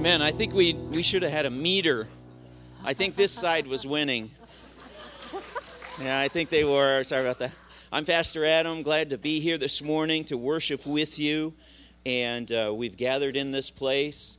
Amen. I think we, we should have had a meter. I think this side was winning. Yeah, I think they were. Sorry about that. I'm Pastor Adam. Glad to be here this morning to worship with you. And uh, we've gathered in this place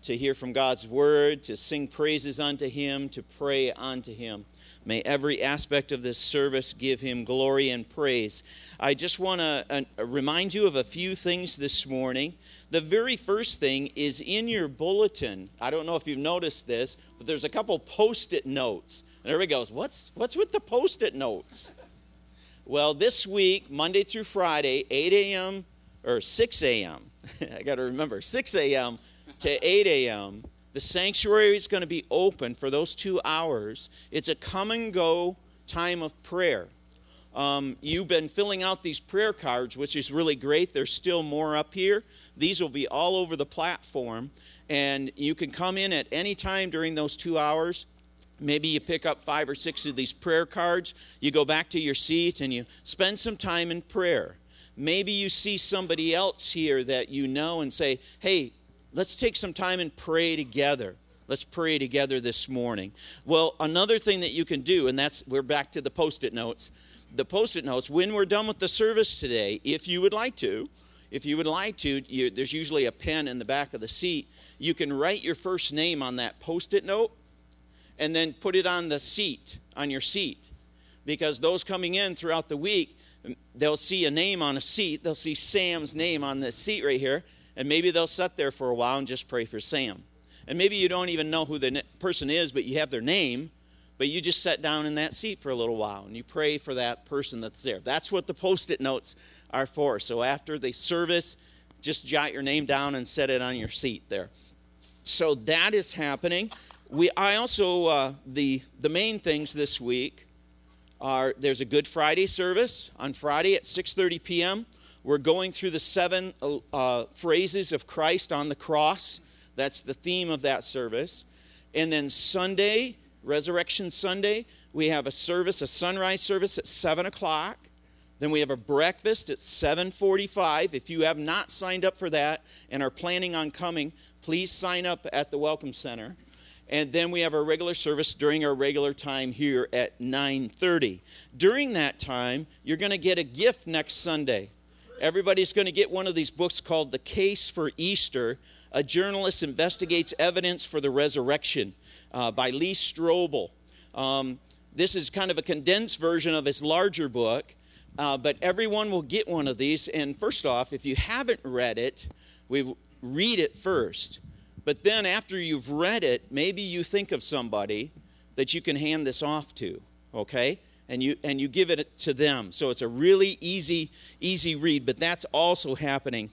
to hear from God's word, to sing praises unto Him, to pray unto Him. May every aspect of this service give Him glory and praise. I just want to uh, remind you of a few things this morning. The very first thing is in your bulletin. I don't know if you've noticed this, but there's a couple post it notes. And everybody goes, What's, what's with the post it notes? Well, this week, Monday through Friday, 8 a.m. or 6 a.m., I got to remember, 6 a.m. to 8 a.m., the sanctuary is going to be open for those two hours. It's a come and go time of prayer. Um, you've been filling out these prayer cards, which is really great. There's still more up here. These will be all over the platform, and you can come in at any time during those two hours. Maybe you pick up five or six of these prayer cards, you go back to your seat, and you spend some time in prayer. Maybe you see somebody else here that you know and say, Hey, let's take some time and pray together. Let's pray together this morning. Well, another thing that you can do, and that's we're back to the post it notes. The post it notes, when we're done with the service today, if you would like to, if you would like to, you, there's usually a pen in the back of the seat. You can write your first name on that post it note and then put it on the seat, on your seat. Because those coming in throughout the week, they'll see a name on a seat. They'll see Sam's name on the seat right here. And maybe they'll sit there for a while and just pray for Sam. And maybe you don't even know who the person is, but you have their name. But you just sit down in that seat for a little while and you pray for that person that's there. That's what the post it notes are for. So after the service, just jot your name down and set it on your seat there. So that is happening. We, I also, uh, the, the main things this week are there's a Good Friday service on Friday at 6.30 p.m. We're going through the seven uh, phrases of Christ on the cross. That's the theme of that service. And then Sunday, Resurrection Sunday, we have a service, a sunrise service at 7 o'clock. Then we have a breakfast at 7:45. If you have not signed up for that and are planning on coming, please sign up at the Welcome Center. And then we have our regular service during our regular time here at 9:30. During that time, you're going to get a gift next Sunday. Everybody's going to get one of these books called The Case for Easter. A journalist investigates evidence for the resurrection uh, by Lee Strobel. Um, this is kind of a condensed version of his larger book. Uh, but everyone will get one of these. And first off, if you haven't read it, we read it first. But then after you've read it, maybe you think of somebody that you can hand this off to, okay? And you and you give it to them. So it's a really easy easy read, but that's also happening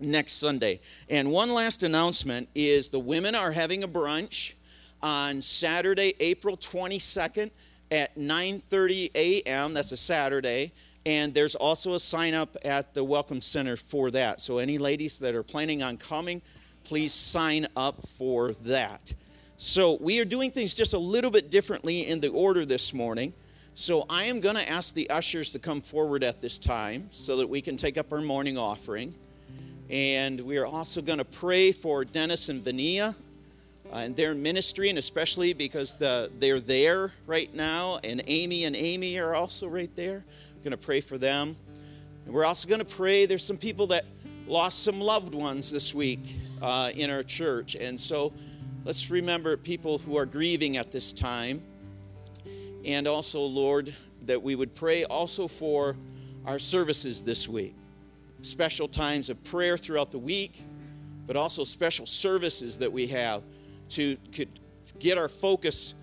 next Sunday. And one last announcement is the women are having a brunch on Saturday, April 22nd at 9:30 a.m. That's a Saturday and there's also a sign up at the Welcome Center for that. So, any ladies that are planning on coming, please sign up for that. So, we are doing things just a little bit differently in the order this morning. So, I am going to ask the ushers to come forward at this time so that we can take up our morning offering. And we are also going to pray for Dennis and Vania uh, and their ministry, and especially because the, they're there right now, and Amy and Amy are also right there I'm going to pray for them. And we're also going to pray. There's some people that lost some loved ones this week uh, in our church. And so let's remember people who are grieving at this time. And also, Lord, that we would pray also for our services this week. Special times of prayer throughout the week, but also special services that we have to get our focus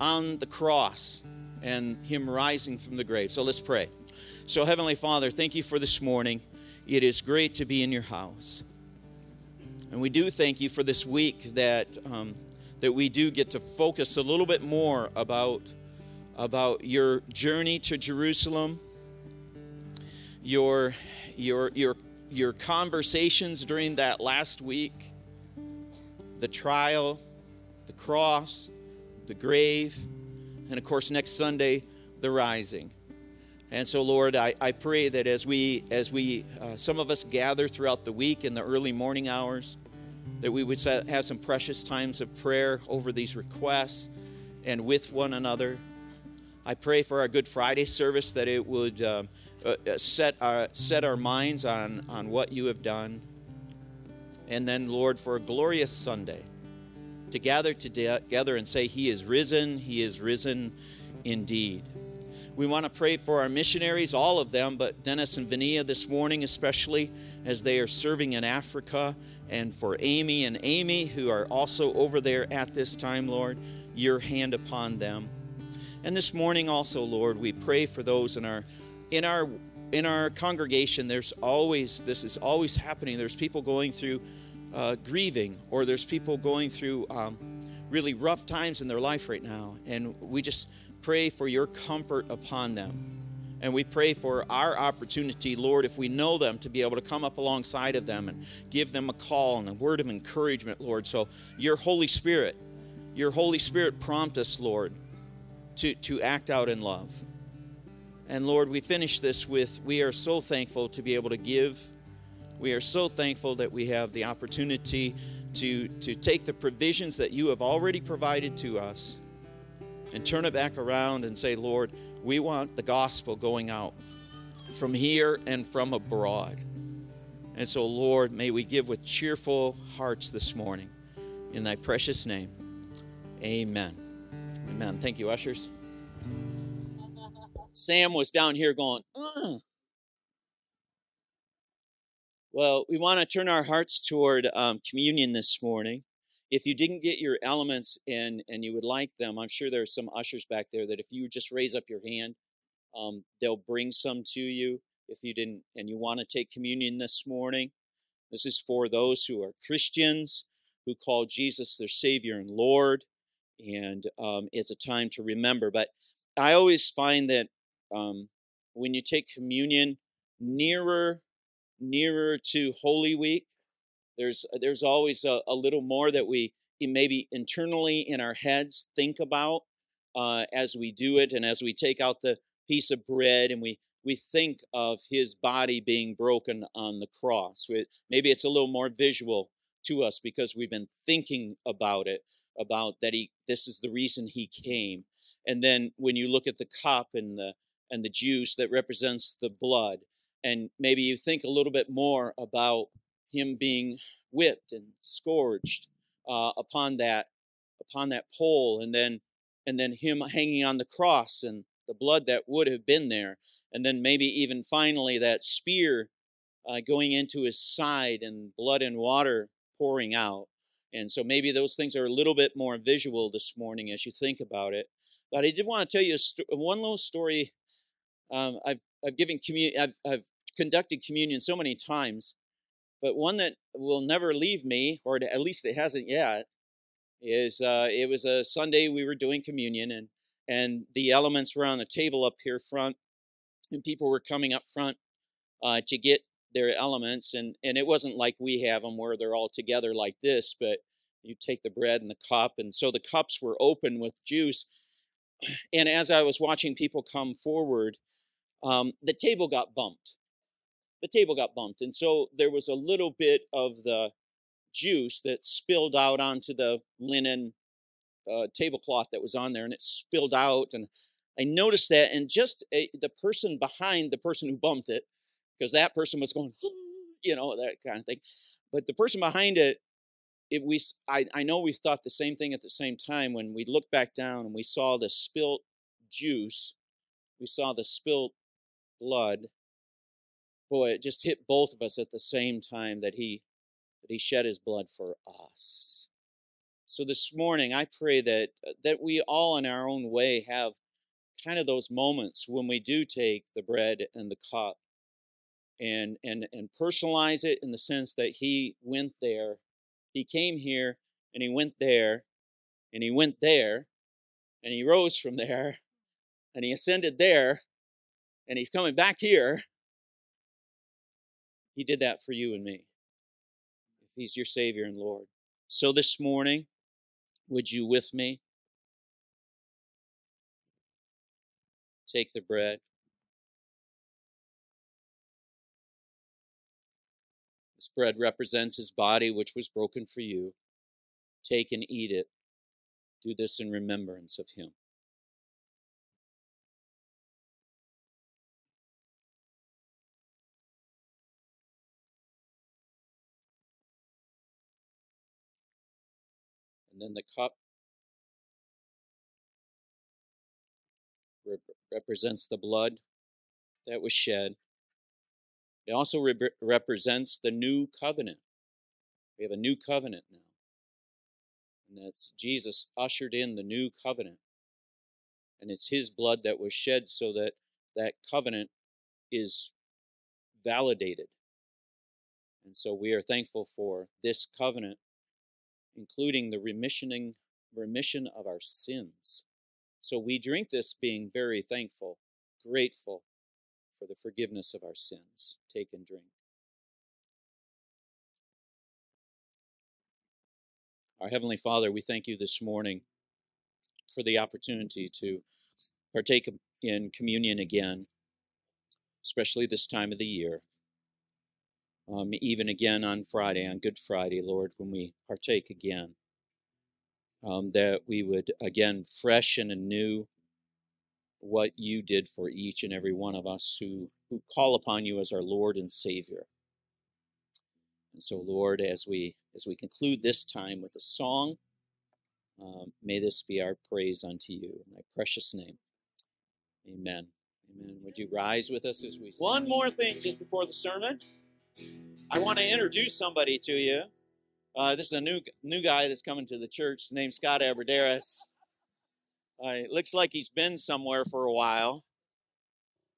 on the cross and Him rising from the grave. So let's pray. So, Heavenly Father, thank you for this morning. It is great to be in your house. And we do thank you for this week that, um, that we do get to focus a little bit more about, about your journey to Jerusalem, your, your, your, your conversations during that last week, the trial, the cross, the grave, and of course, next Sunday, the rising. And so, Lord, I, I pray that as we, as we uh, some of us gather throughout the week in the early morning hours, that we would have some precious times of prayer over these requests and with one another. I pray for our Good Friday service that it would um, uh, uh, set, our, set our minds on, on what you have done. And then, Lord, for a glorious Sunday, to gather together and say, He is risen, He is risen indeed. We want to pray for our missionaries, all of them, but Dennis and Vania this morning, especially as they are serving in Africa, and for Amy and Amy, who are also over there at this time, Lord, your hand upon them. And this morning also, Lord, we pray for those in our in our in our congregation. There's always this is always happening. There's people going through uh, grieving, or there's people going through um, really rough times in their life right now, and we just pray for your comfort upon them. And we pray for our opportunity, Lord, if we know them, to be able to come up alongside of them and give them a call and a word of encouragement, Lord. So your Holy Spirit, your Holy Spirit prompt us, Lord, to, to act out in love. And Lord, we finish this with we are so thankful to be able to give. We are so thankful that we have the opportunity to, to take the provisions that you have already provided to us and turn it back around and say, Lord, we want the gospel going out from here and from abroad. And so, Lord, may we give with cheerful hearts this morning. In thy precious name, amen. Amen. Thank you, ushers. Sam was down here going, Ugh. Well, we want to turn our hearts toward um, communion this morning if you didn't get your elements in and you would like them, I'm sure there's some ushers back there that if you just raise up your hand, um, they'll bring some to you. If you didn't and you want to take communion this morning, this is for those who are Christians who call Jesus their Savior and Lord, and um, it's a time to remember. But I always find that um, when you take communion nearer, nearer to Holy Week, there's uh, there's always a, a little more that we maybe internally in our heads think about uh, as we do it, and as we take out the piece of bread and we we think of his body being broken on the cross. Maybe it's a little more visual to us because we've been thinking about it, about that he this is the reason he came. And then when you look at the cup and the and the juice that represents the blood, and maybe you think a little bit more about him being whipped and scourged uh, upon that upon that pole, and then and then him hanging on the cross and the blood that would have been there, and then maybe even finally that spear uh, going into his side and blood and water pouring out. And so maybe those things are a little bit more visual this morning as you think about it. But I did want to tell you one little story. Um, I've I've given communion. I've, I've conducted communion so many times but one that will never leave me, or at least it hasn't yet, is uh, it was a Sunday we were doing communion, and and the elements were on the table up here front, and people were coming up front uh, to get their elements, and and it wasn't like we have them where they're all together like this, but you take the bread and the cup, and so the cups were open with juice. And as I was watching people come forward, um, the table got bumped the table got bumped. And so there was a little bit of the juice that spilled out onto the linen uh, tablecloth that was on there, and it spilled out. And I noticed that, and just a, the person behind the person who bumped it, because that person was going, you know, that kind of thing. But the person behind it, it we I, I know we thought the same thing at the same time when we looked back down and we saw the spilt juice, we saw the spilt blood, boy, it just hit both of us at the same time that he that he shed his blood for us. So this morning, I pray that uh, that we all, in our own way, have kind of those moments when we do take the bread and the cup and and and personalize it in the sense that he went there, he came here, and he went there, and he went there, and he rose from there, and he ascended there, and he's coming back here he did that for you and me. He's your Savior and Lord. So this morning, would you with me take the bread? Bread represents his body, which was broken for you. Take and eat it. Do this in remembrance of him. And then the cup rep- represents the blood that was shed. It also re- represents the new covenant. We have a new covenant now. And that's Jesus ushered in the new covenant. And it's his blood that was shed so that that covenant is validated. And so we are thankful for this covenant, including the remissioning, remission of our sins. So we drink this being very thankful, grateful for the forgiveness of our sins. Take and drink. Our Heavenly Father, we thank you this morning for the opportunity to partake in communion again, especially this time of the year. Um, even again on Friday, on Good Friday, Lord, when we partake again, um, that we would again freshen and anew what you did for each and every one of us who, who call upon you as our Lord and Savior. And so, Lord, as we as we conclude this time with a song, um, may this be our praise unto you in thy precious name. Amen. Amen. Would you rise with us as we sing? One more thing just before the sermon. I want to introduce somebody to you. Uh, this is a new new guy that's coming to the church. His name's Scott Aberderis. Uh, it looks like he's been somewhere for a while,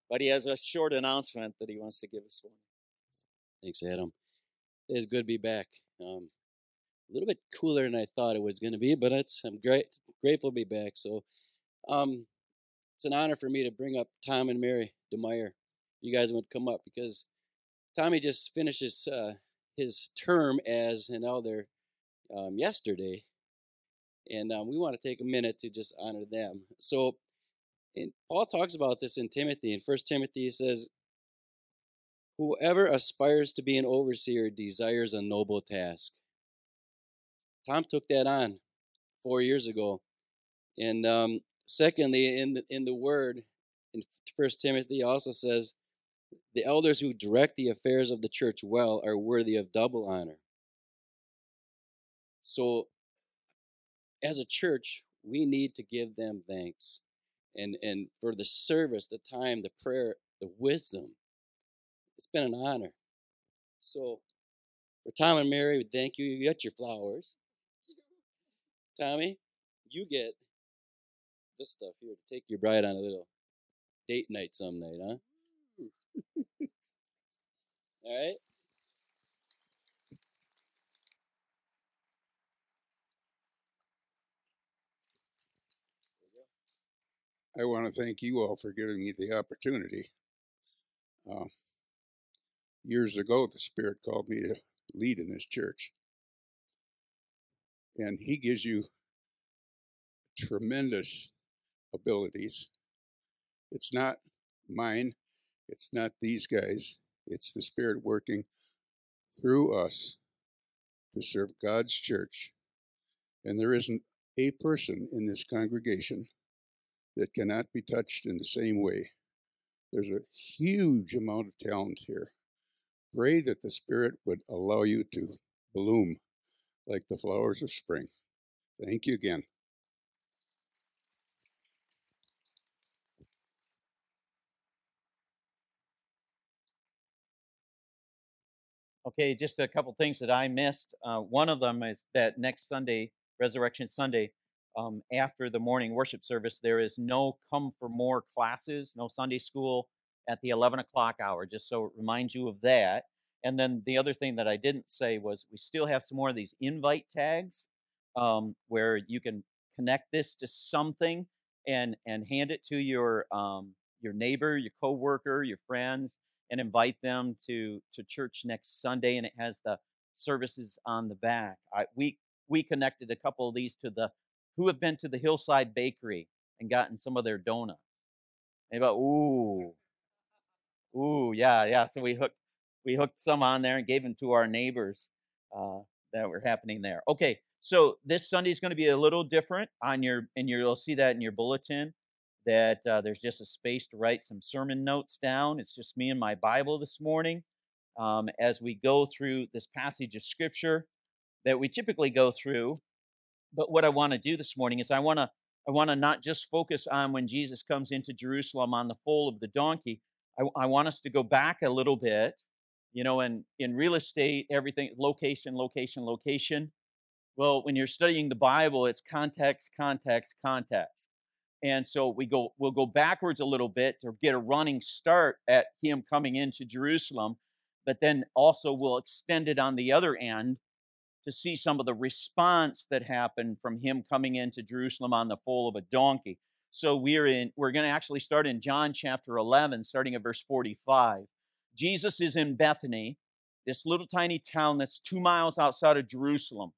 but he has a short announcement that he wants to give us one. Thanks, Adam. It's good to be back. Um, a little bit cooler than I thought it was going to be, but I'm great grateful to be back. So, um, it's an honor for me to bring up Tom and Mary DeMeyer. You guys would come up because Tommy just finishes uh, his term as an elder um, yesterday, and um, we want to take a minute to just honor them. So, Paul talks about this in Timothy. In First Timothy, he says, "Whoever aspires to be an overseer desires a noble task." Tom took that on four years ago. And um, secondly, in the, in the word, in First Timothy also says, the elders who direct the affairs of the church well are worthy of double honor. So, as a church, we need to give them thanks. And, and for the service, the time, the prayer, the wisdom, it's been an honor. So, for Tom and Mary, we thank you. You got your flowers. Tommy, you get this stuff here to take your bride on a little date night some night, huh? All right? I want to thank you all for giving me the opportunity. Uh, years ago, the Spirit called me to lead in this church. And He gives you tremendous abilities. It's not mine, it's not these guys, it's the Spirit working through us to serve God's church. And there isn't a person in this congregation that cannot be touched in the same way. There's a huge amount of talent here. Pray that the Spirit would allow you to bloom like the flowers of spring. Thank you again. Okay, just a couple things that I missed. Uh, one of them is that next Sunday, Resurrection Sunday, um, after the morning worship service, there is no come for more classes, no Sunday school at the 11 o'clock hour, just so it reminds you of that. And then the other thing that I didn't say was we still have some more of these invite tags um, where you can connect this to something and and hand it to your um, your neighbor, your coworker, your friends, and invite them to to church next Sunday. And it has the services on the back. I, we we connected a couple of these to the who have been to the Hillside Bakery and gotten some of their donuts. And about ooh, ooh, yeah, yeah. So we hooked we hooked some on there and gave them to our neighbors uh, that were happening there. Okay, so this Sunday is going to be a little different on your, and you'll see that in your bulletin that uh, there's just a space to write some sermon notes down. It's just me and my Bible this morning um, as we go through this passage of Scripture that we typically go through. But what I want to do this morning is I want to I want to not just focus on when Jesus comes into Jerusalem on the foal of the donkey. I, I want us to go back a little bit. You know, and in real estate, everything location, location, location. Well, when you're studying the Bible, it's context, context, context. And so we go we'll go backwards a little bit to get a running start at him coming into Jerusalem, but then also we'll extend it on the other end to see some of the response that happened from him coming into Jerusalem on the foal of a donkey. So we're in we're going to actually start in John chapter 11 starting at verse 45. Jesus is in Bethany, this little tiny town that's 2 miles outside of Jerusalem.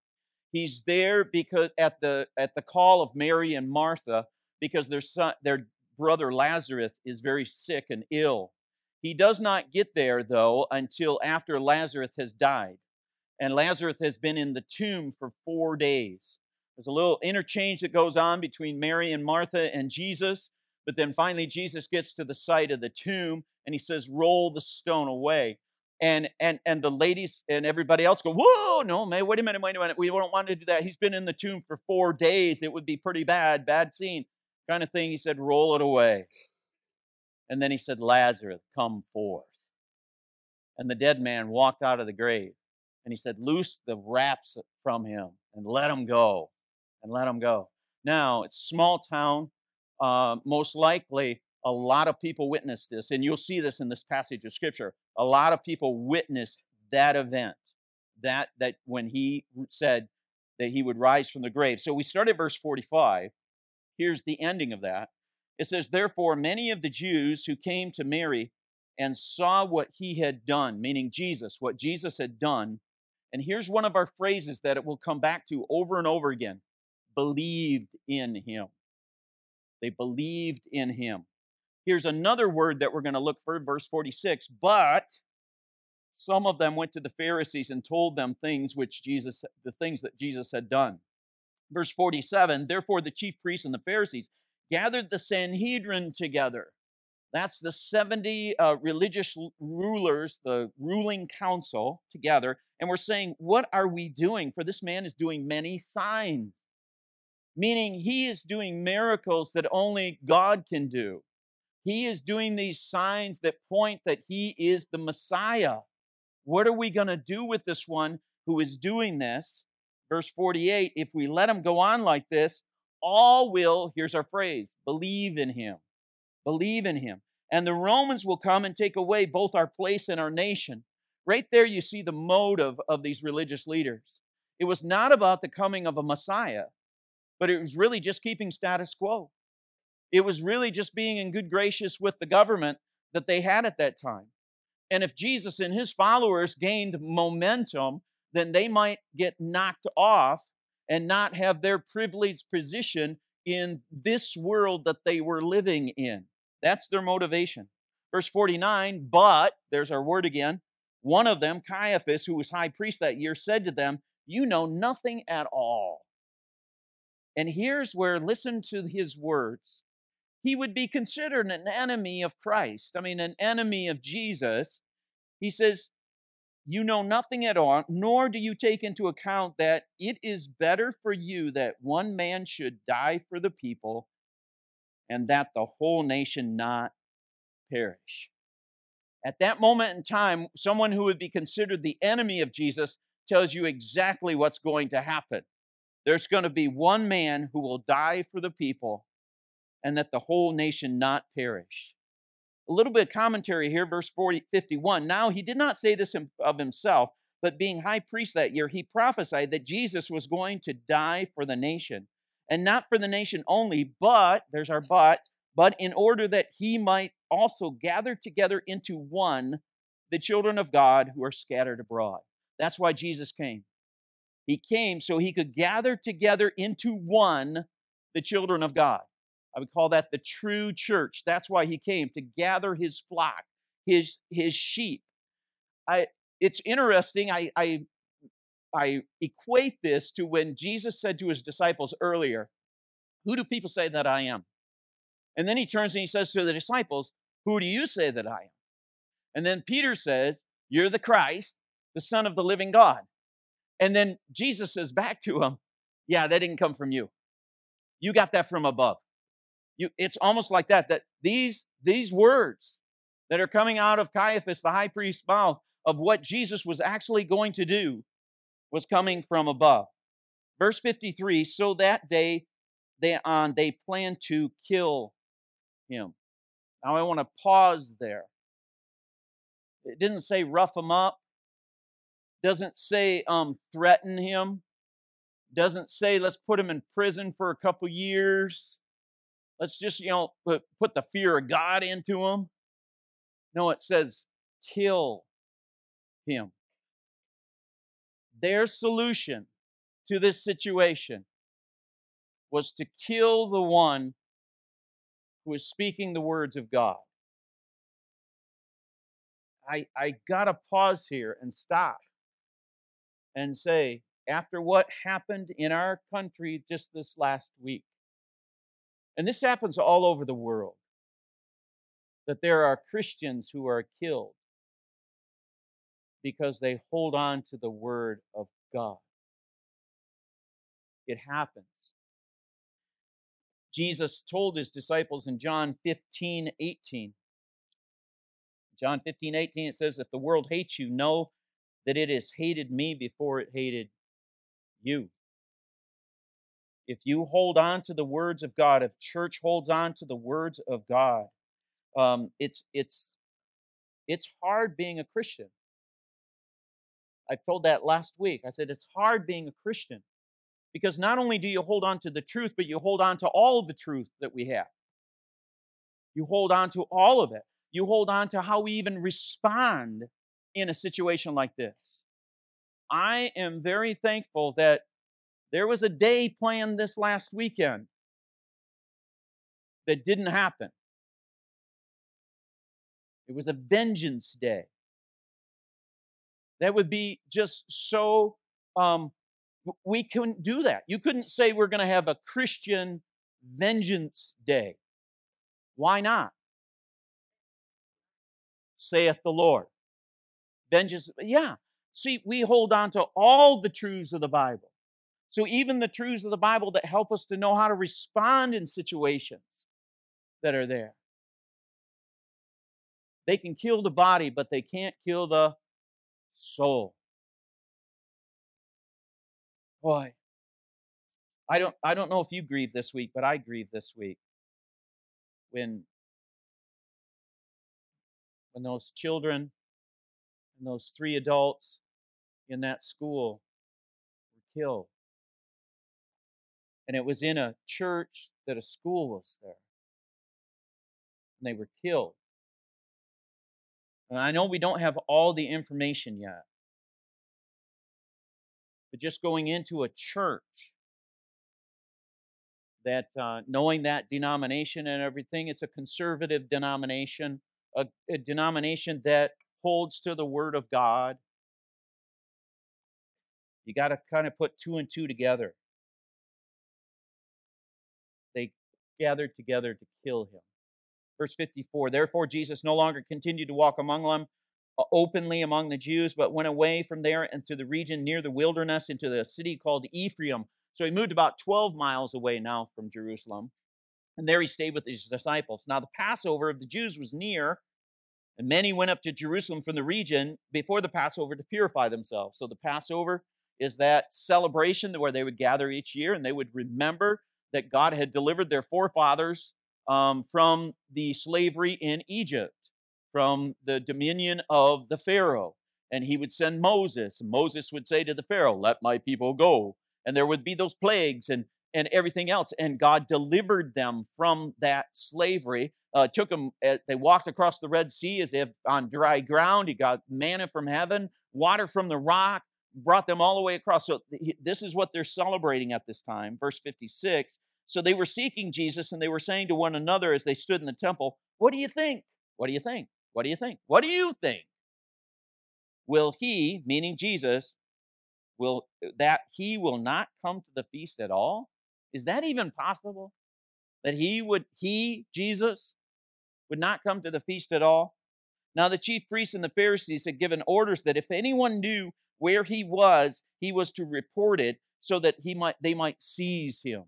He's there because at the at the call of Mary and Martha because their son, their brother Lazarus is very sick and ill. He does not get there though until after Lazarus has died and Lazarus has been in the tomb for four days. There's a little interchange that goes on between Mary and Martha and Jesus, but then finally Jesus gets to the site of the tomb and he says, Roll the stone away. And and and the ladies and everybody else go, Whoa, no, man, wait a minute, wait a minute. We don't want to do that. He's been in the tomb for four days. It would be pretty bad, bad scene, kind of thing. He said, Roll it away. And then he said, Lazarus, come forth. And the dead man walked out of the grave and he said, Loose the wraps from him and let him go. And let him go. Now, it's small town. Uh, most likely, a lot of people witnessed this, and you'll see this in this passage of scripture. A lot of people witnessed that event, that that when he said that he would rise from the grave. So we start at verse 45. Here's the ending of that. It says, Therefore, many of the Jews who came to Mary and saw what he had done, meaning Jesus, what Jesus had done, and here's one of our phrases that it will come back to over and over again believed in him. They believed in him. Here's another word that we're going to look for, verse 46. But some of them went to the Pharisees and told them things which Jesus, the things that Jesus had done. Verse 47 Therefore, the chief priests and the Pharisees gathered the Sanhedrin together that's the 70 uh, religious rulers, the ruling council together. And we're saying, what are we doing? For this man is doing many signs, meaning he is doing miracles that only God can do. He is doing these signs that point that he is the Messiah. What are we going to do with this one who is doing this? Verse 48 if we let him go on like this, all will, here's our phrase, believe in him. Believe in him. And the Romans will come and take away both our place and our nation. Right there, you see the motive of these religious leaders. It was not about the coming of a Messiah, but it was really just keeping status quo. It was really just being in good gracious with the government that they had at that time. And if Jesus and his followers gained momentum, then they might get knocked off and not have their privileged position in this world that they were living in. That's their motivation. Verse 49, but, there's our word again, one of them, Caiaphas, who was high priest that year, said to them, You know nothing at all. And here's where, listen to his words. He would be considered an enemy of Christ, I mean, an enemy of Jesus. He says, You know nothing at all, nor do you take into account that it is better for you that one man should die for the people and that the whole nation not perish. At that moment in time, someone who would be considered the enemy of Jesus tells you exactly what's going to happen. There's going to be one man who will die for the people, and that the whole nation not perish. A little bit of commentary here, verse 40, 51. Now, he did not say this of himself, but being high priest that year, he prophesied that Jesus was going to die for the nation and not for the nation only, but, there's our but, but in order that he might also gather together into one the children of God who are scattered abroad. That's why Jesus came. He came so he could gather together into one the children of God. I would call that the true church. That's why he came to gather his flock, his, his sheep. I it's interesting. I I I equate this to when Jesus said to his disciples earlier, Who do people say that I am? And then he turns and he says to the disciples, Who do you say that I am? And then Peter says, You're the Christ, the Son of the living God. And then Jesus says back to him, Yeah, that didn't come from you. You got that from above. You, it's almost like that, that these, these words that are coming out of Caiaphas, the high priest's mouth, of what Jesus was actually going to do was coming from above. Verse 53 So that day they on they plan to kill him. Now I want to pause there. It didn't say rough him up. Doesn't say um threaten him. Doesn't say let's put him in prison for a couple years. Let's just, you know, put, put the fear of God into him. No, it says kill him. Their solution to this situation was to kill the one who is speaking the words of God. I, I got to pause here and stop and say, after what happened in our country just this last week, and this happens all over the world, that there are Christians who are killed because they hold on to the Word of God. It happens. Jesus told his disciples in John 15, 18. John 15, 18, it says, If the world hates you, know that it has hated me before it hated you. If you hold on to the words of God, if church holds on to the words of God, um, it's it's it's hard being a Christian. I told that last week. I said it's hard being a Christian because not only do you hold on to the truth, but you hold on to all the truth that we have. You hold on to all of it. You hold on to how we even respond in a situation like this. I am very thankful that there was a day planned this last weekend that didn't happen. It was a vengeance day. That would be just so, um, we couldn't do that. You couldn't say we're going to have a Christian vengeance day. Why not? Saith the Lord. Vengeance, yeah. See, we hold on to all the truths of the Bible. So even the truths of the Bible that help us to know how to respond in situations that are there. They can kill the body, but they can't kill the soul. Boy, I don't I don't know if you grieve this week, but I grieve this week when when those children and those three adults in that school were killed. And it was in a church that a school was there. And they were killed. And I know we don't have all the information yet. But just going into a church, that uh, knowing that denomination and everything, it's a conservative denomination, a, a denomination that holds to the Word of God. You got to kind of put two and two together. They gathered together to kill him. Verse 54 Therefore, Jesus no longer continued to walk among them uh, openly among the Jews, but went away from there into the region near the wilderness into the city called Ephraim. So he moved about 12 miles away now from Jerusalem. And there he stayed with his disciples. Now, the Passover of the Jews was near, and many went up to Jerusalem from the region before the Passover to purify themselves. So the Passover is that celebration where they would gather each year and they would remember that God had delivered their forefathers um, from the slavery in Egypt, from the dominion of the Pharaoh. And he would send Moses, and Moses would say to the Pharaoh, Let my people go. And there would be those plagues and, and everything else. And God delivered them from that slavery. Uh, took them, uh, they walked across the Red Sea as if on dry ground. He got manna from heaven, water from the rock, brought them all the way across. So this is what they're celebrating at this time. Verse 56 so they were seeking Jesus and they were saying to one another as they stood in the temple, What do you think? What do you think? What do you think? What do you think? will he, meaning Jesus, will uh, that he will not come to the feast at all? Is that even possible? That he would, he, Jesus, would not come to the feast at all? Now, the chief priests and the Pharisees had given orders that if anyone knew where he was, he was to report it so that he might, they might seize him.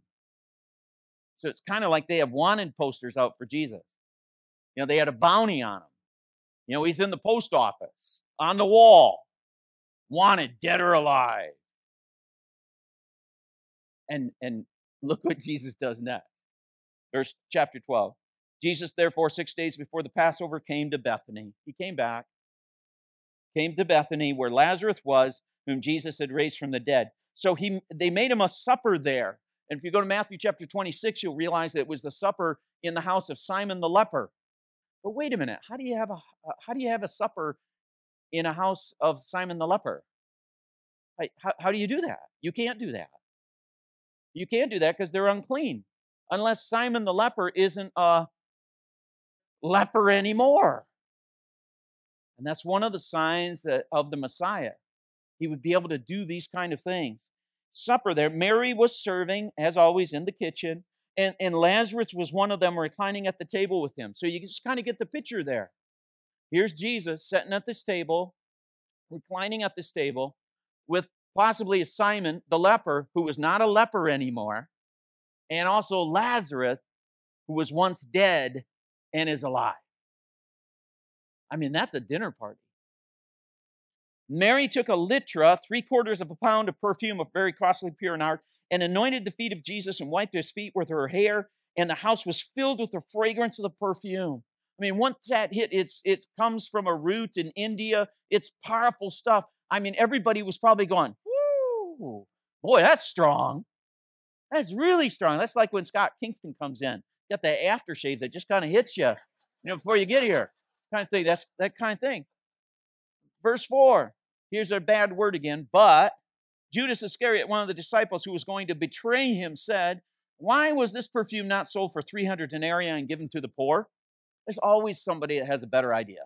So it's kind of like they have wanted posters out for Jesus. You know, they had a bounty on him. You know, he's in the post office, on the wall, wanted, dead or alive. And and look what Jesus does next. Verse chapter 12. Jesus, therefore, six days before the Passover, came to Bethany. He came back, came to Bethany, where Lazarus was, whom Jesus had raised from the dead. So he, they made him a supper there. And if you go to Matthew chapter 26, you'll realize that it was the supper in the house of Simon the leper. But wait a minute, how do you have a uh, how do you have a supper in a house of Simon the leper? How, how do you do that? You can't do that. You can't do that because they're unclean, unless Simon the leper isn't a leper anymore. And that's one of the signs that of the Messiah. He would be able to do these kind of things. Supper there. Mary was serving, as always, in the kitchen, and, and Lazarus was one of them reclining at the table with him. So you just kind of get the picture there. Here's Jesus sitting at this table, reclining at this table, with possibly Simon the leper, who was not a leper anymore, and also Lazarus, who was once dead and is alive. I mean, that's a dinner party. Mary took a litra, three quarters of a pound of perfume of very costly pure nard, and anointed the feet of Jesus and wiped his feet with her hair, and the house was filled with the fragrance of the perfume. I mean, once that hit, it's it comes from a root in India. It's powerful stuff. I mean, everybody was probably going, "Woo, boy, that's strong. That's really strong." That's like when Scott Kingston comes in got that aftershave that just kind of hits you, you know, before you get here. Kind of thing. That's that kind of thing. Verse 4. Here's a bad word again. But Judas Iscariot, one of the disciples who was going to betray him, said, Why was this perfume not sold for 300 denarii and given to the poor? There's always somebody that has a better idea.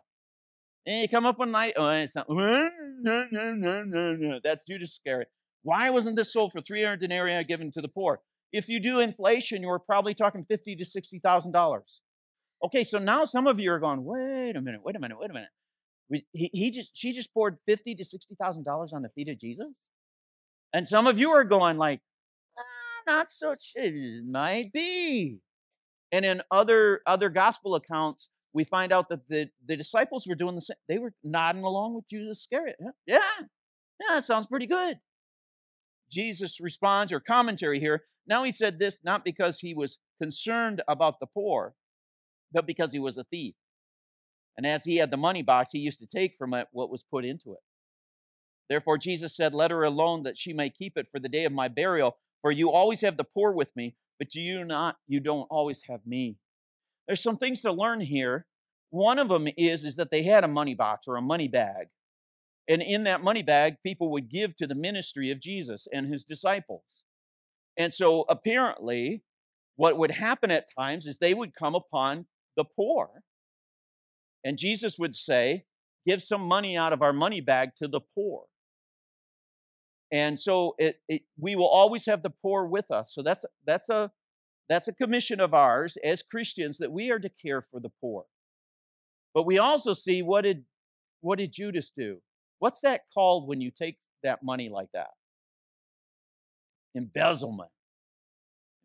And you come up one night, oh, it's not, no, no, no, no, no. That's Judas Iscariot. Why wasn't this sold for 300 denarii given to the poor? If you do inflation, you're probably talking fifty to sixty thousand dollars. Okay, so now some of you are going, wait a minute, wait a minute, wait a minute. He, he just she just poured fifty to sixty thousand dollars on the feet of Jesus, and some of you are going like, ah, not so. It might be. And in other other gospel accounts, we find out that the, the disciples were doing the same. They were nodding along with Judas Iscariot. Yeah, yeah, sounds pretty good. Jesus responds, or commentary here. Now he said this not because he was concerned about the poor, but because he was a thief. And as he had the money box, he used to take from it what was put into it. Therefore, Jesus said, Let her alone that she may keep it for the day of my burial. For you always have the poor with me, but you not, you don't always have me. There's some things to learn here. One of them is, is that they had a money box or a money bag. And in that money bag, people would give to the ministry of Jesus and his disciples. And so apparently, what would happen at times is they would come upon the poor. And Jesus would say, Give some money out of our money bag to the poor. And so it, it, we will always have the poor with us. So that's, that's, a, that's a commission of ours as Christians that we are to care for the poor. But we also see what did, what did Judas do? What's that called when you take that money like that? Embezzlement.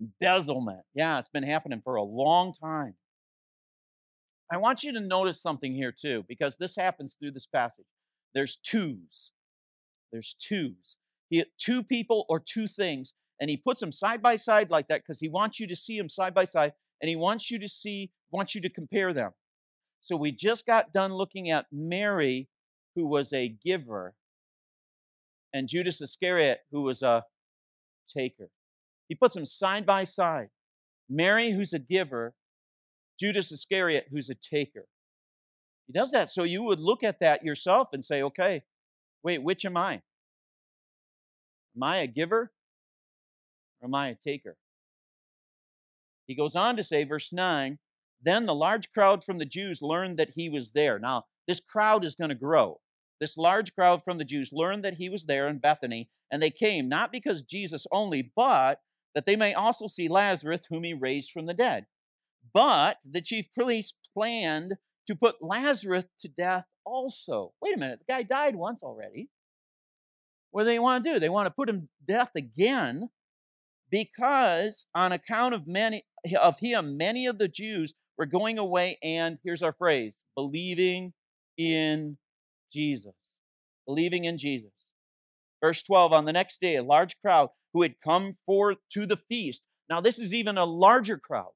Embezzlement. Yeah, it's been happening for a long time. I want you to notice something here too, because this happens through this passage. There's twos. There's twos. He, two people or two things, and he puts them side by side like that because he wants you to see them side by side, and he wants you to see, wants you to compare them. So we just got done looking at Mary who was a giver, and Judas Iscariot, who was a taker. He puts them side by side. Mary, who's a giver, Judas Iscariot, who's a taker. He does that so you would look at that yourself and say, okay, wait, which am I? Am I a giver or am I a taker? He goes on to say, verse 9, then the large crowd from the Jews learned that he was there. Now, this crowd is going to grow. this large crowd from the Jews learned that he was there in Bethany, and they came not because Jesus only, but that they may also see Lazarus, whom he raised from the dead. But the chief priests planned to put Lazarus to death also. Wait a minute, the guy died once already. What do they want to do? They want to put him to death again because on account of many of him, many of the Jews were going away and here's our phrase, believing in Jesus. Believing in Jesus. Verse 12 On the next day, a large crowd who had come forth to the feast. Now, this is even a larger crowd.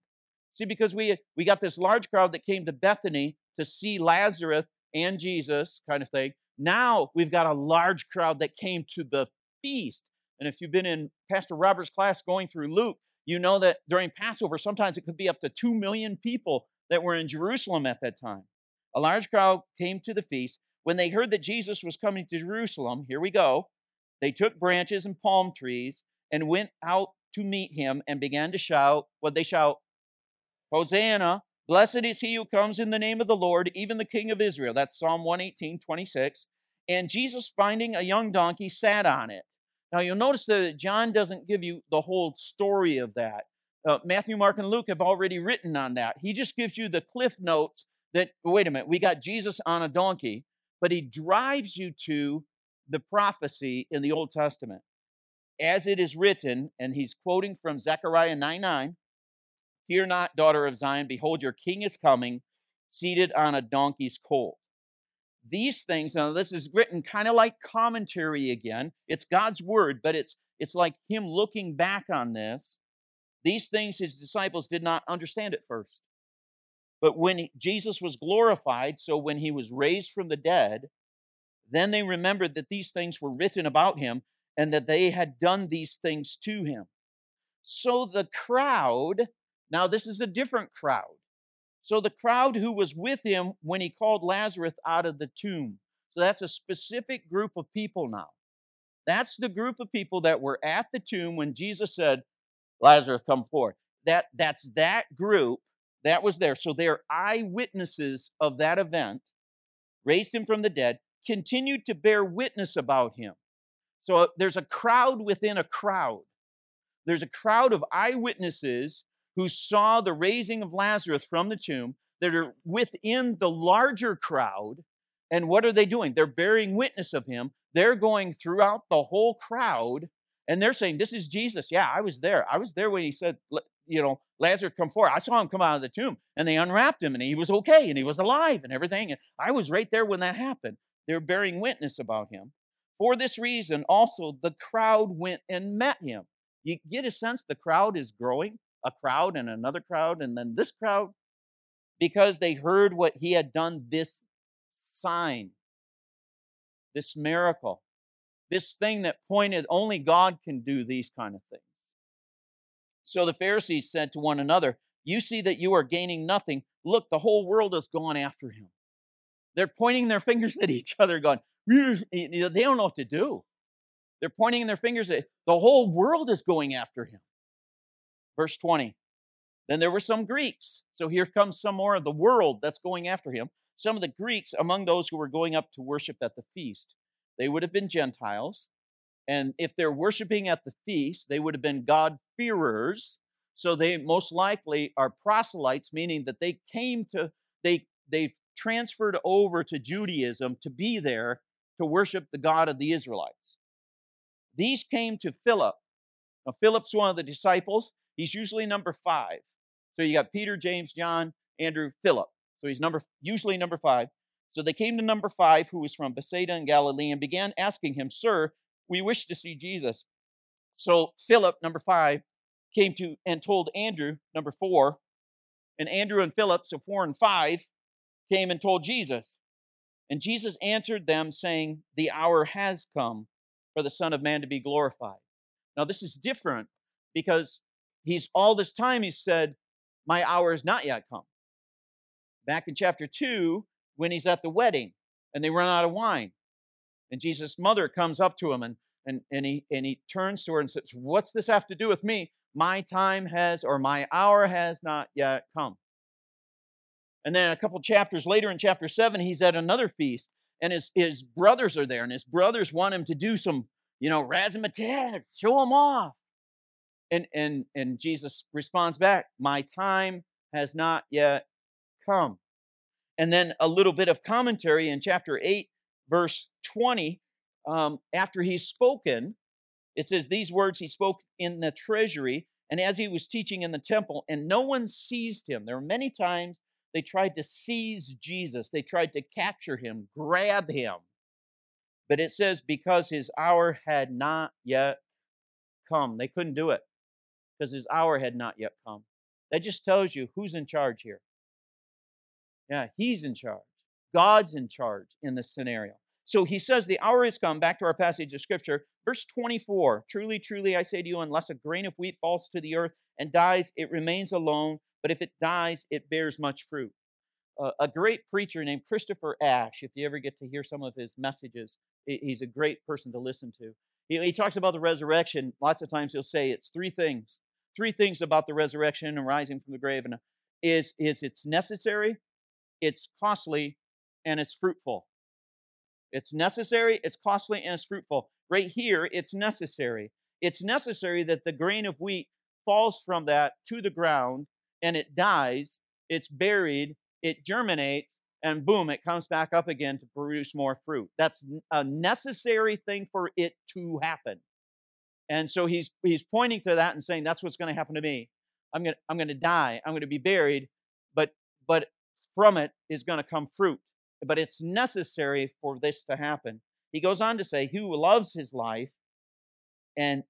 See, because we, we got this large crowd that came to Bethany to see Lazarus and Jesus, kind of thing. Now we've got a large crowd that came to the feast. And if you've been in Pastor Robert's class going through Luke, you know that during Passover, sometimes it could be up to 2 million people that were in Jerusalem at that time. A large crowd came to the feast. When they heard that Jesus was coming to Jerusalem, here we go, they took branches and palm trees and went out to meet him and began to shout. What they shout? Hosanna! Blessed is he who comes in the name of the Lord, even the King of Israel. That's Psalm 118, 26. And Jesus, finding a young donkey, sat on it. Now you'll notice that John doesn't give you the whole story of that. Uh, Matthew, Mark, and Luke have already written on that. He just gives you the cliff notes that, wait a minute, we got Jesus on a donkey, but he drives you to the prophecy in the Old Testament. As it is written, and he's quoting from Zechariah 9 9 Fear not, daughter of Zion, behold, your king is coming, seated on a donkey's colt. These things, now this is written kind of like commentary again. It's God's word, but it's it's like him looking back on this. These things his disciples did not understand at first. But when Jesus was glorified, so when he was raised from the dead, then they remembered that these things were written about him and that they had done these things to him. So the crowd, now this is a different crowd. So the crowd who was with him when he called Lazarus out of the tomb. So that's a specific group of people now. That's the group of people that were at the tomb when Jesus said, Lazarus, come forth. That, that's that group that was there. So they're eyewitnesses of that event, raised him from the dead, continued to bear witness about him. So there's a crowd within a crowd. There's a crowd of eyewitnesses who saw the raising of Lazarus from the tomb that are within the larger crowd. And what are they doing? They're bearing witness of him. They're going throughout the whole crowd and they're saying, This is Jesus. Yeah, I was there. I was there when he said, You know, Lazarus, come forth. I saw him come out of the tomb and they unwrapped him and he was okay and he was alive and everything. And I was right there when that happened. They're bearing witness about him. For this reason, also the crowd went and met him. You get a sense the crowd is growing, a crowd and another crowd, and then this crowd, because they heard what he had done this sign, this miracle, this thing that pointed only God can do these kind of things. So the Pharisees said to one another, You see that you are gaining nothing. Look, the whole world has gone after him. They're pointing their fingers at each other, going, They don't know what to do. They're pointing their fingers at the whole world is going after him. Verse 20. Then there were some Greeks. So here comes some more of the world that's going after him. Some of the Greeks among those who were going up to worship at the feast. They would have been Gentiles. And if they're worshiping at the feast, they would have been God-fearers. So they most likely are proselytes, meaning that they came to, they, they transferred over to Judaism to be there to worship the God of the Israelites. These came to Philip. Now, Philip's one of the disciples. He's usually number five. So you got Peter, James, John, Andrew, Philip. So he's number usually number five. So they came to number five, who was from Bethsaida in Galilee, and began asking him, Sir, we wish to see Jesus. So Philip, number five, came to and told Andrew, number four, and Andrew and Philip, so four and five, came and told Jesus. And Jesus answered them, saying, The hour has come for the Son of Man to be glorified. Now, this is different because he's all this time he said, My hour is not yet come. Back in chapter 2, when he's at the wedding and they run out of wine. And Jesus' mother comes up to him and, and, and, he, and he turns to her and says, What's this have to do with me? My time has, or my hour has not yet come. And then a couple chapters later in chapter 7, he's at another feast. and his, his brothers are there, and his brothers want him to do some, you know, razzmatazz, show him off. And, and, and Jesus responds back, My time has not yet come. And then a little bit of commentary in chapter 8, verse 20. Um, after he's spoken, it says, These words he spoke in the treasury, and as he was teaching in the temple, and no one seized him. There were many times they tried to seize Jesus, they tried to capture him, grab him. But it says, because his hour had not yet come. They couldn't do it because his hour had not yet come. That just tells you who's in charge here. Yeah, he's in charge. God's in charge in this scenario. So he says, The hour has come. Back to our passage of scripture, verse 24 Truly, truly, I say to you, unless a grain of wheat falls to the earth and dies, it remains alone. But if it dies, it bears much fruit. Uh, a great preacher named Christopher Ash, if you ever get to hear some of his messages, he's a great person to listen to. He, he talks about the resurrection. Lots of times he'll say it's three things. Three things about the resurrection and rising from the grave. And uh, is, is it's necessary, it's costly, and it's fruitful. It's necessary, it's costly, and it's fruitful. Right here, it's necessary. It's necessary that the grain of wheat falls from that to the ground and it dies, it's buried, it germinates, and boom, it comes back up again to produce more fruit. That's a necessary thing for it to happen. And so he's he's pointing to that and saying that's what's going to happen to me. I'm going to I'm going to die. I'm going to be buried, but but from it is going to come fruit but it's necessary for this to happen. He goes on to say, Who loves his life and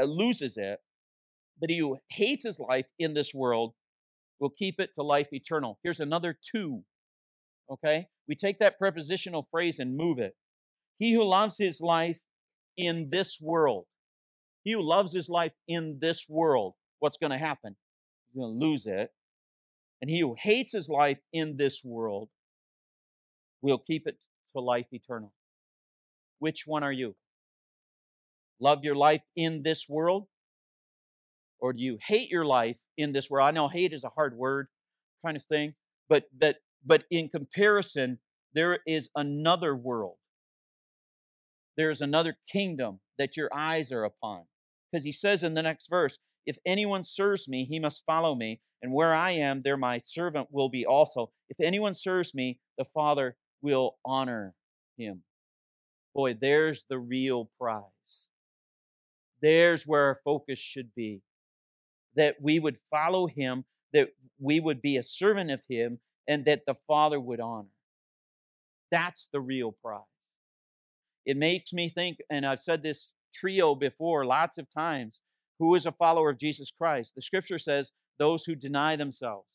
uh, loses it, but he who hates his life in this world will keep it to life eternal. Here's another two. Okay? We take that prepositional phrase and move it. He who loves his life in this world, he who loves his life in this world, what's going to happen? He's going to lose it. And he who hates his life in this world We'll keep it to life eternal. Which one are you? Love your life in this world? Or do you hate your life in this world? I know hate is a hard word kind of thing, but that but in comparison, there is another world. There's another kingdom that your eyes are upon. Because he says in the next verse, if anyone serves me, he must follow me, and where I am, there my servant will be also. If anyone serves me, the Father will honor him. Boy, there's the real prize. There's where our focus should be. That we would follow him, that we would be a servant of him, and that the Father would honor. That's the real prize. It makes me think, and I've said this trio before lots of times who is a follower of Jesus Christ? The scripture says, those who deny themselves,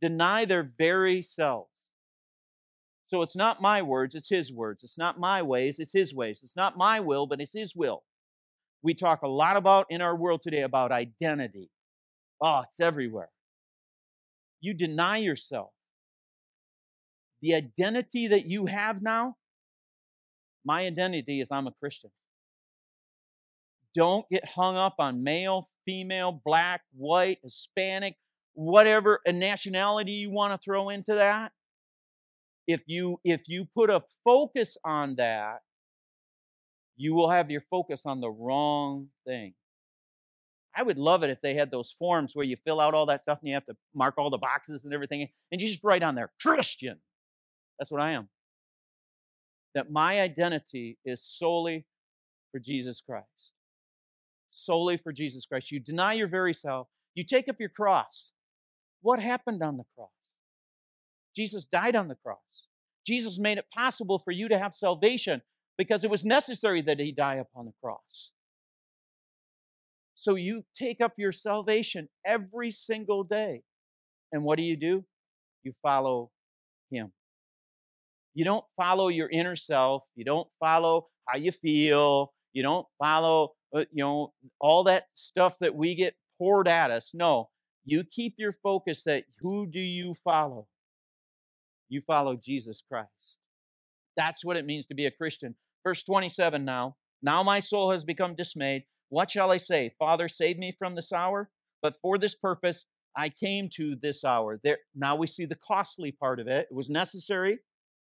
deny their very selves so it's not my words, it's His words. It's not my ways, it's His ways. It's not my will, but it's His will. We talk a lot about in our world today about identity. Oh, it's everywhere. You deny yourself. The identity that you have now, my identity is I'm a Christian. Don't get hung up on male, female, black, white, Hispanic, whatever a nationality you want to throw into that. If you if you put a focus on that you will have your focus on the wrong thing. I would love it if they had those forms where you fill out all that stuff and you have to mark all the boxes and everything and you just write on there christian. That's what i am. That my identity is solely for jesus christ solely for jesus christ you deny your very self you take up your cross what happened on the cross Jesus died on the cross. Jesus made it possible for you to have salvation because it was necessary that he die upon the cross. So you take up your salvation every single day. And what do you do? You follow him. You don't follow your inner self. You don't follow how you feel. You don't follow, you know, all that stuff that we get poured at us. No, you keep your focus that who do you follow? you follow Jesus Christ. That's what it means to be a Christian. Verse 27 now. Now my soul has become dismayed. What shall I say? Father, save me from this hour. But for this purpose, I came to this hour. There, now we see the costly part of it. It was necessary.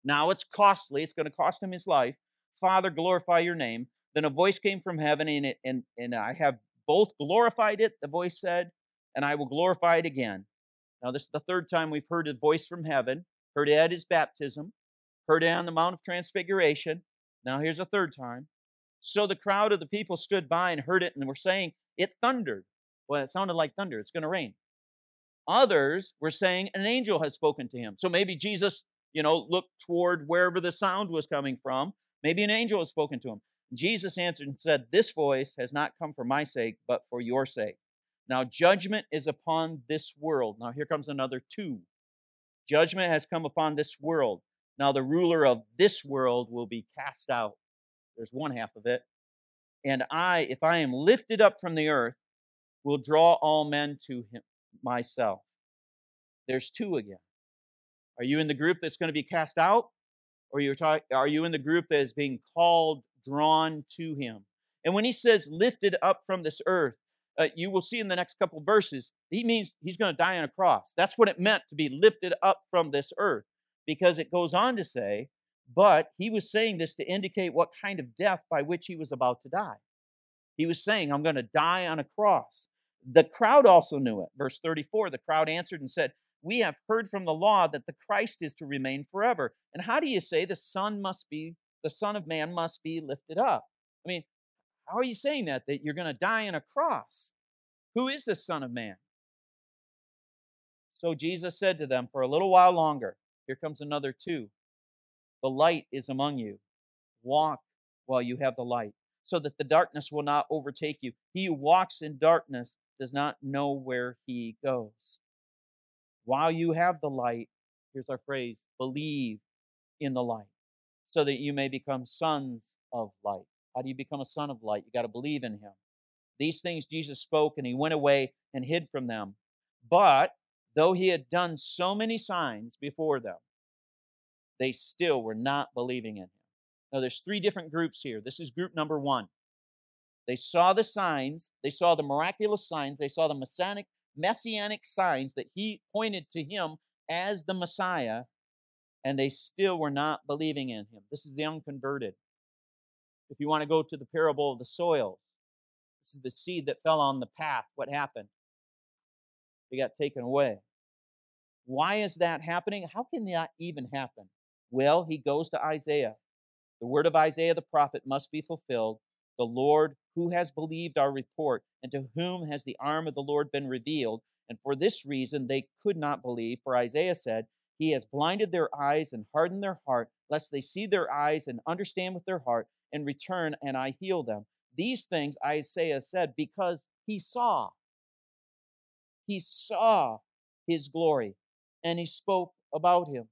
Now it's costly. It's going to cost him his life. Father, glorify your name. Then a voice came from heaven, and, it, and, and I have both glorified it, the voice said, and I will glorify it again. Now, this is the third time we've heard a voice from heaven, heard it at his baptism, heard it on the Mount of Transfiguration. Now, here's a third time. So the crowd of the people stood by and heard it and were saying, It thundered. Well, it sounded like thunder. It's going to rain. Others were saying, An angel has spoken to him. So maybe Jesus, you know, looked toward wherever the sound was coming from. Maybe an angel has spoken to him. Jesus answered and said, This voice has not come for my sake, but for your sake. Now, judgment is upon this world. Now, here comes another two. Judgment has come upon this world. Now, the ruler of this world will be cast out. There's one half of it. And I, if I am lifted up from the earth, will draw all men to him, myself. There's two again. Are you in the group that's going to be cast out? Or you're talk, are you in the group that is being called, drawn to him? And when he says lifted up from this earth, uh, you will see in the next couple verses, he means he's going to die on a cross. That's what it meant to be lifted up from this earth, because it goes on to say, but he was saying this to indicate what kind of death by which he was about to die. He was saying, I'm going to die on a cross. The crowd also knew it. Verse 34 the crowd answered and said, We have heard from the law that the Christ is to remain forever. And how do you say the Son must be, the Son of Man must be lifted up? I mean, how are you saying that? That you're going to die on a cross? Who is the Son of Man? So Jesus said to them, For a little while longer, here comes another two. The light is among you. Walk while you have the light, so that the darkness will not overtake you. He who walks in darkness does not know where he goes. While you have the light, here's our phrase believe in the light, so that you may become sons of light. How do you become a son of light? You got to believe in him. These things Jesus spoke, and he went away and hid from them. But though he had done so many signs before them, they still were not believing in him. Now, there's three different groups here. This is group number one. They saw the signs, they saw the miraculous signs, they saw the messianic, messianic signs that he pointed to him as the Messiah, and they still were not believing in him. This is the unconverted. If you want to go to the parable of the soils, this is the seed that fell on the path. What happened? They got taken away. Why is that happening? How can that even happen? Well, he goes to Isaiah. The word of Isaiah the prophet must be fulfilled. The Lord, who has believed our report, and to whom has the arm of the Lord been revealed? And for this reason they could not believe, for Isaiah said, He has blinded their eyes and hardened their heart, lest they see their eyes and understand with their heart and return, and I heal them. These things Isaiah said because he saw. He saw his glory and he spoke about him.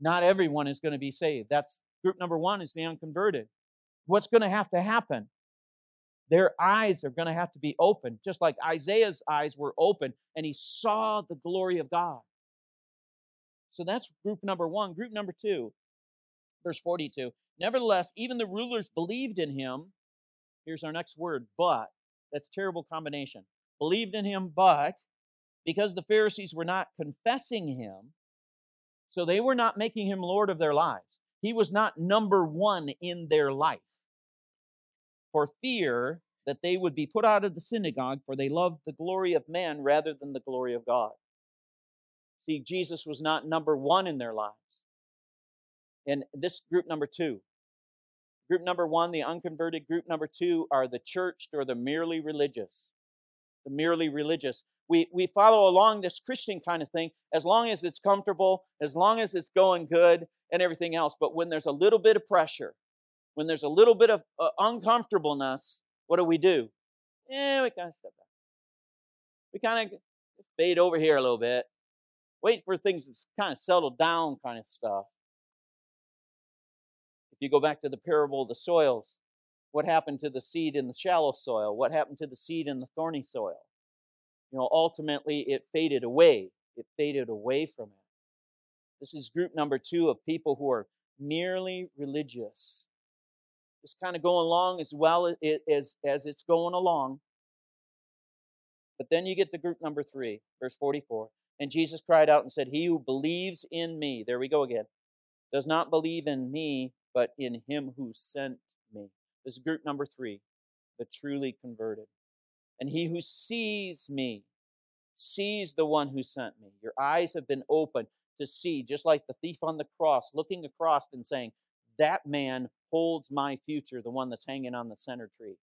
Not everyone is going to be saved. That's group number one is the unconverted. What's going to have to happen? Their eyes are going to have to be open, just like Isaiah's eyes were open and he saw the glory of God. So that's group number one. Group number two, verse 42. Nevertheless, even the rulers believed in him. Here's our next word, but. That's terrible combination. Believed in him, but because the Pharisees were not confessing him, so they were not making him Lord of their lives. He was not number one in their life. For fear that they would be put out of the synagogue, for they loved the glory of man rather than the glory of God. See, Jesus was not number one in their lives. And this group number two. Group number one, the unconverted. Group number two are the churched or the merely religious. The merely religious. We, we follow along this Christian kind of thing as long as it's comfortable, as long as it's going good, and everything else. But when there's a little bit of pressure, when there's a little bit of uh, uncomfortableness, what do we do? Yeah, we kind of step back. We kind of fade over here a little bit, wait for things to kind of settle down, kind of stuff. If you go back to the parable of the soils, what happened to the seed in the shallow soil? What happened to the seed in the thorny soil? You know, ultimately it faded away. It faded away from it. This is group number two of people who are merely religious. Just kind of going along as well as, as it's going along. But then you get to group number three, verse 44. And Jesus cried out and said, He who believes in me, there we go again. does not believe in me, but in him who sent me. This is group number three, the truly converted. And he who sees me sees the one who sent me. Your eyes have been opened to see, just like the thief on the cross, looking across and saying, That man holds my future, the one that's hanging on the center tree.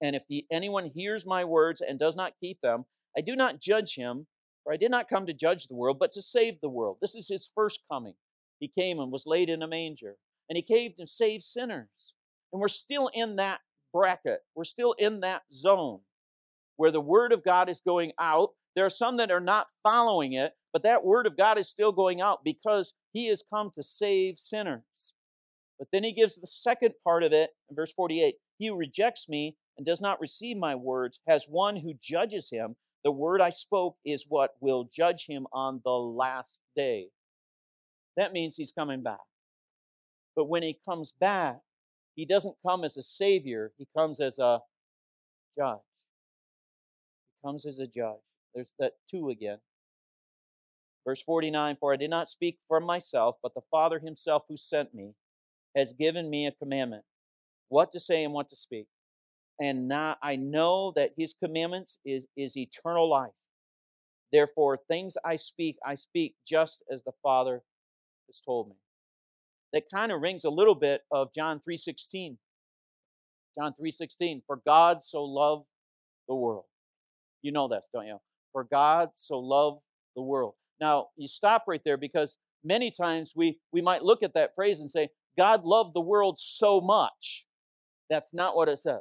And if anyone hears my words and does not keep them, I do not judge him, for I did not come to judge the world, but to save the world. This is his first coming. He came and was laid in a manger, and he came to save sinners. And we're still in that bracket, we're still in that zone where the word of God is going out. There are some that are not following it, but that word of God is still going out because he has come to save sinners. But then he gives the second part of it in verse 48 He who rejects me and does not receive my words has one who judges him. The word I spoke is what will judge him on the last day. That means he's coming back. But when he comes back, he doesn't come as a savior, he comes as a judge. He comes as a judge. There's that two again. Verse 49 For I did not speak from myself, but the Father himself who sent me has given me a commandment what to say and what to speak. And now I know that his commandments is, is eternal life. Therefore, things I speak, I speak just as the Father has told me. That kind of rings a little bit of John 3:16. John 3:16, for God so loved the world. You know that, don't you? For God so loved the world. Now, you stop right there because many times we, we might look at that phrase and say, God loved the world so much. That's not what it says.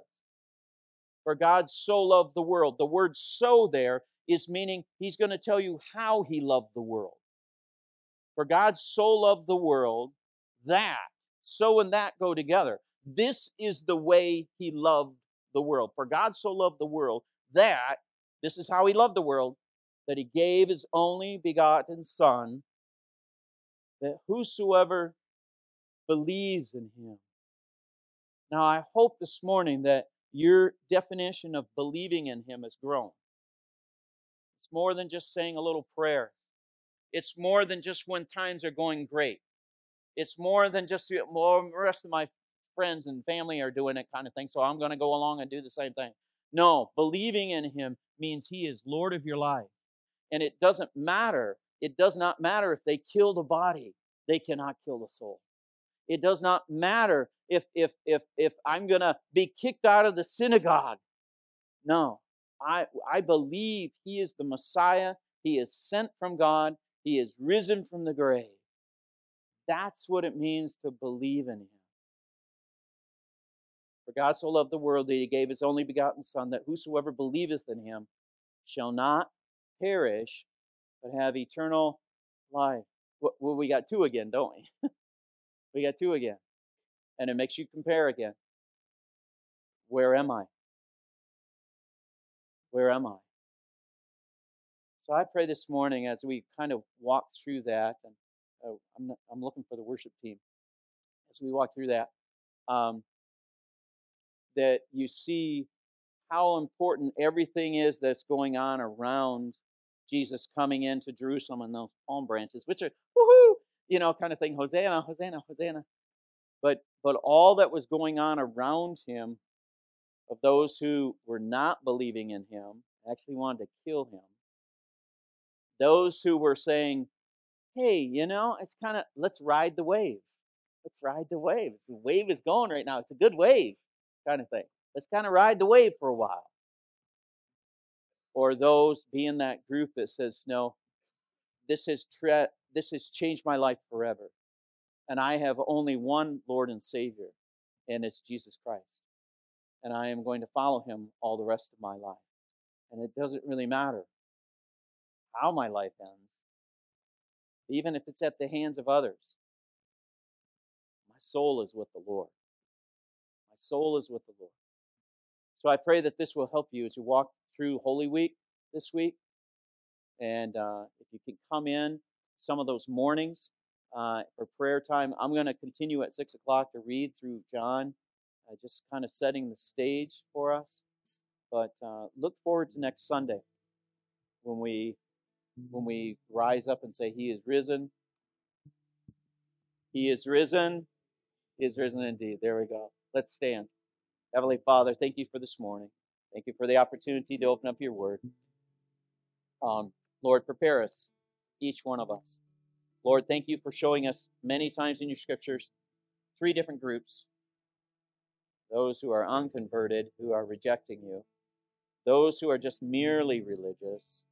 For God so loved the world. The word so there is meaning he's going to tell you how he loved the world. For God so loved the world that, so and that go together. This is the way he loved the world. For God so loved the world that, this is how he loved the world, that he gave his only begotten Son, that whosoever believes in him. Now, I hope this morning that your definition of believing in him has grown. It's more than just saying a little prayer. It's more than just when times are going great. It's more than just the rest of my friends and family are doing it kind of thing, so I'm going to go along and do the same thing. No, believing in him means he is Lord of your life. And it doesn't matter. It does not matter if they kill the body, they cannot kill the soul. It does not matter if if if if I'm going to be kicked out of the synagogue. No. I I believe he is the Messiah. He is sent from God. He is risen from the grave. That's what it means to believe in him. For God so loved the world that he gave his only begotten Son, that whosoever believeth in him shall not perish, but have eternal life. Well, we got two again, don't we? we got two again. And it makes you compare again. Where am I? Where am I? So I pray this morning as we kind of walk through that, and uh, I'm, I'm looking for the worship team as we walk through that, um, that you see how important everything is that's going on around Jesus coming into Jerusalem and those palm branches, which are woohoo, you know, kind of thing, Hosanna, Hosanna, Hosanna. But but all that was going on around him of those who were not believing in him, actually wanted to kill him. Those who were saying, hey, you know, it's kind of, let's ride the wave. Let's ride the wave. The wave is going right now. It's a good wave kind of thing. Let's kind of ride the wave for a while. Or those being in that group that says, no, this has, tre- this has changed my life forever. And I have only one Lord and Savior, and it's Jesus Christ. And I am going to follow him all the rest of my life. And it doesn't really matter how my life ends even if it's at the hands of others. My soul is with the Lord. My soul is with the Lord. So I pray that this will help you as you walk through Holy Week this week. And uh, if you can come in some of those mornings uh, for prayer time, I'm going to continue at 6 o'clock to read through John, uh, just kind of setting the stage for us. But uh, look forward to next Sunday when we when we rise up and say, He is risen. He is risen. He is risen indeed. There we go. Let's stand. Heavenly Father, thank you for this morning. Thank you for the opportunity to open up your word. Um, Lord, prepare us, each one of us. Lord, thank you for showing us many times in your scriptures three different groups those who are unconverted, who are rejecting you, those who are just merely religious,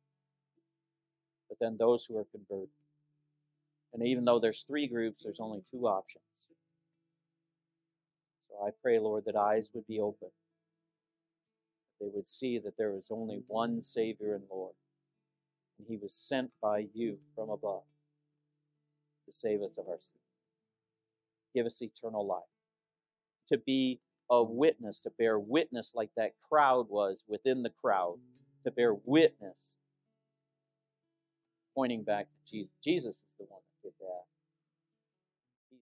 but then those who are converted. And even though there's three groups, there's only two options. So I pray, Lord, that eyes would be open. They would see that there is only one Savior and Lord. And he was sent by you from above to save us of our sins. Give us eternal life. To be a witness, to bear witness like that crowd was within the crowd, to bear witness, pointing back to Jesus. Jesus is the one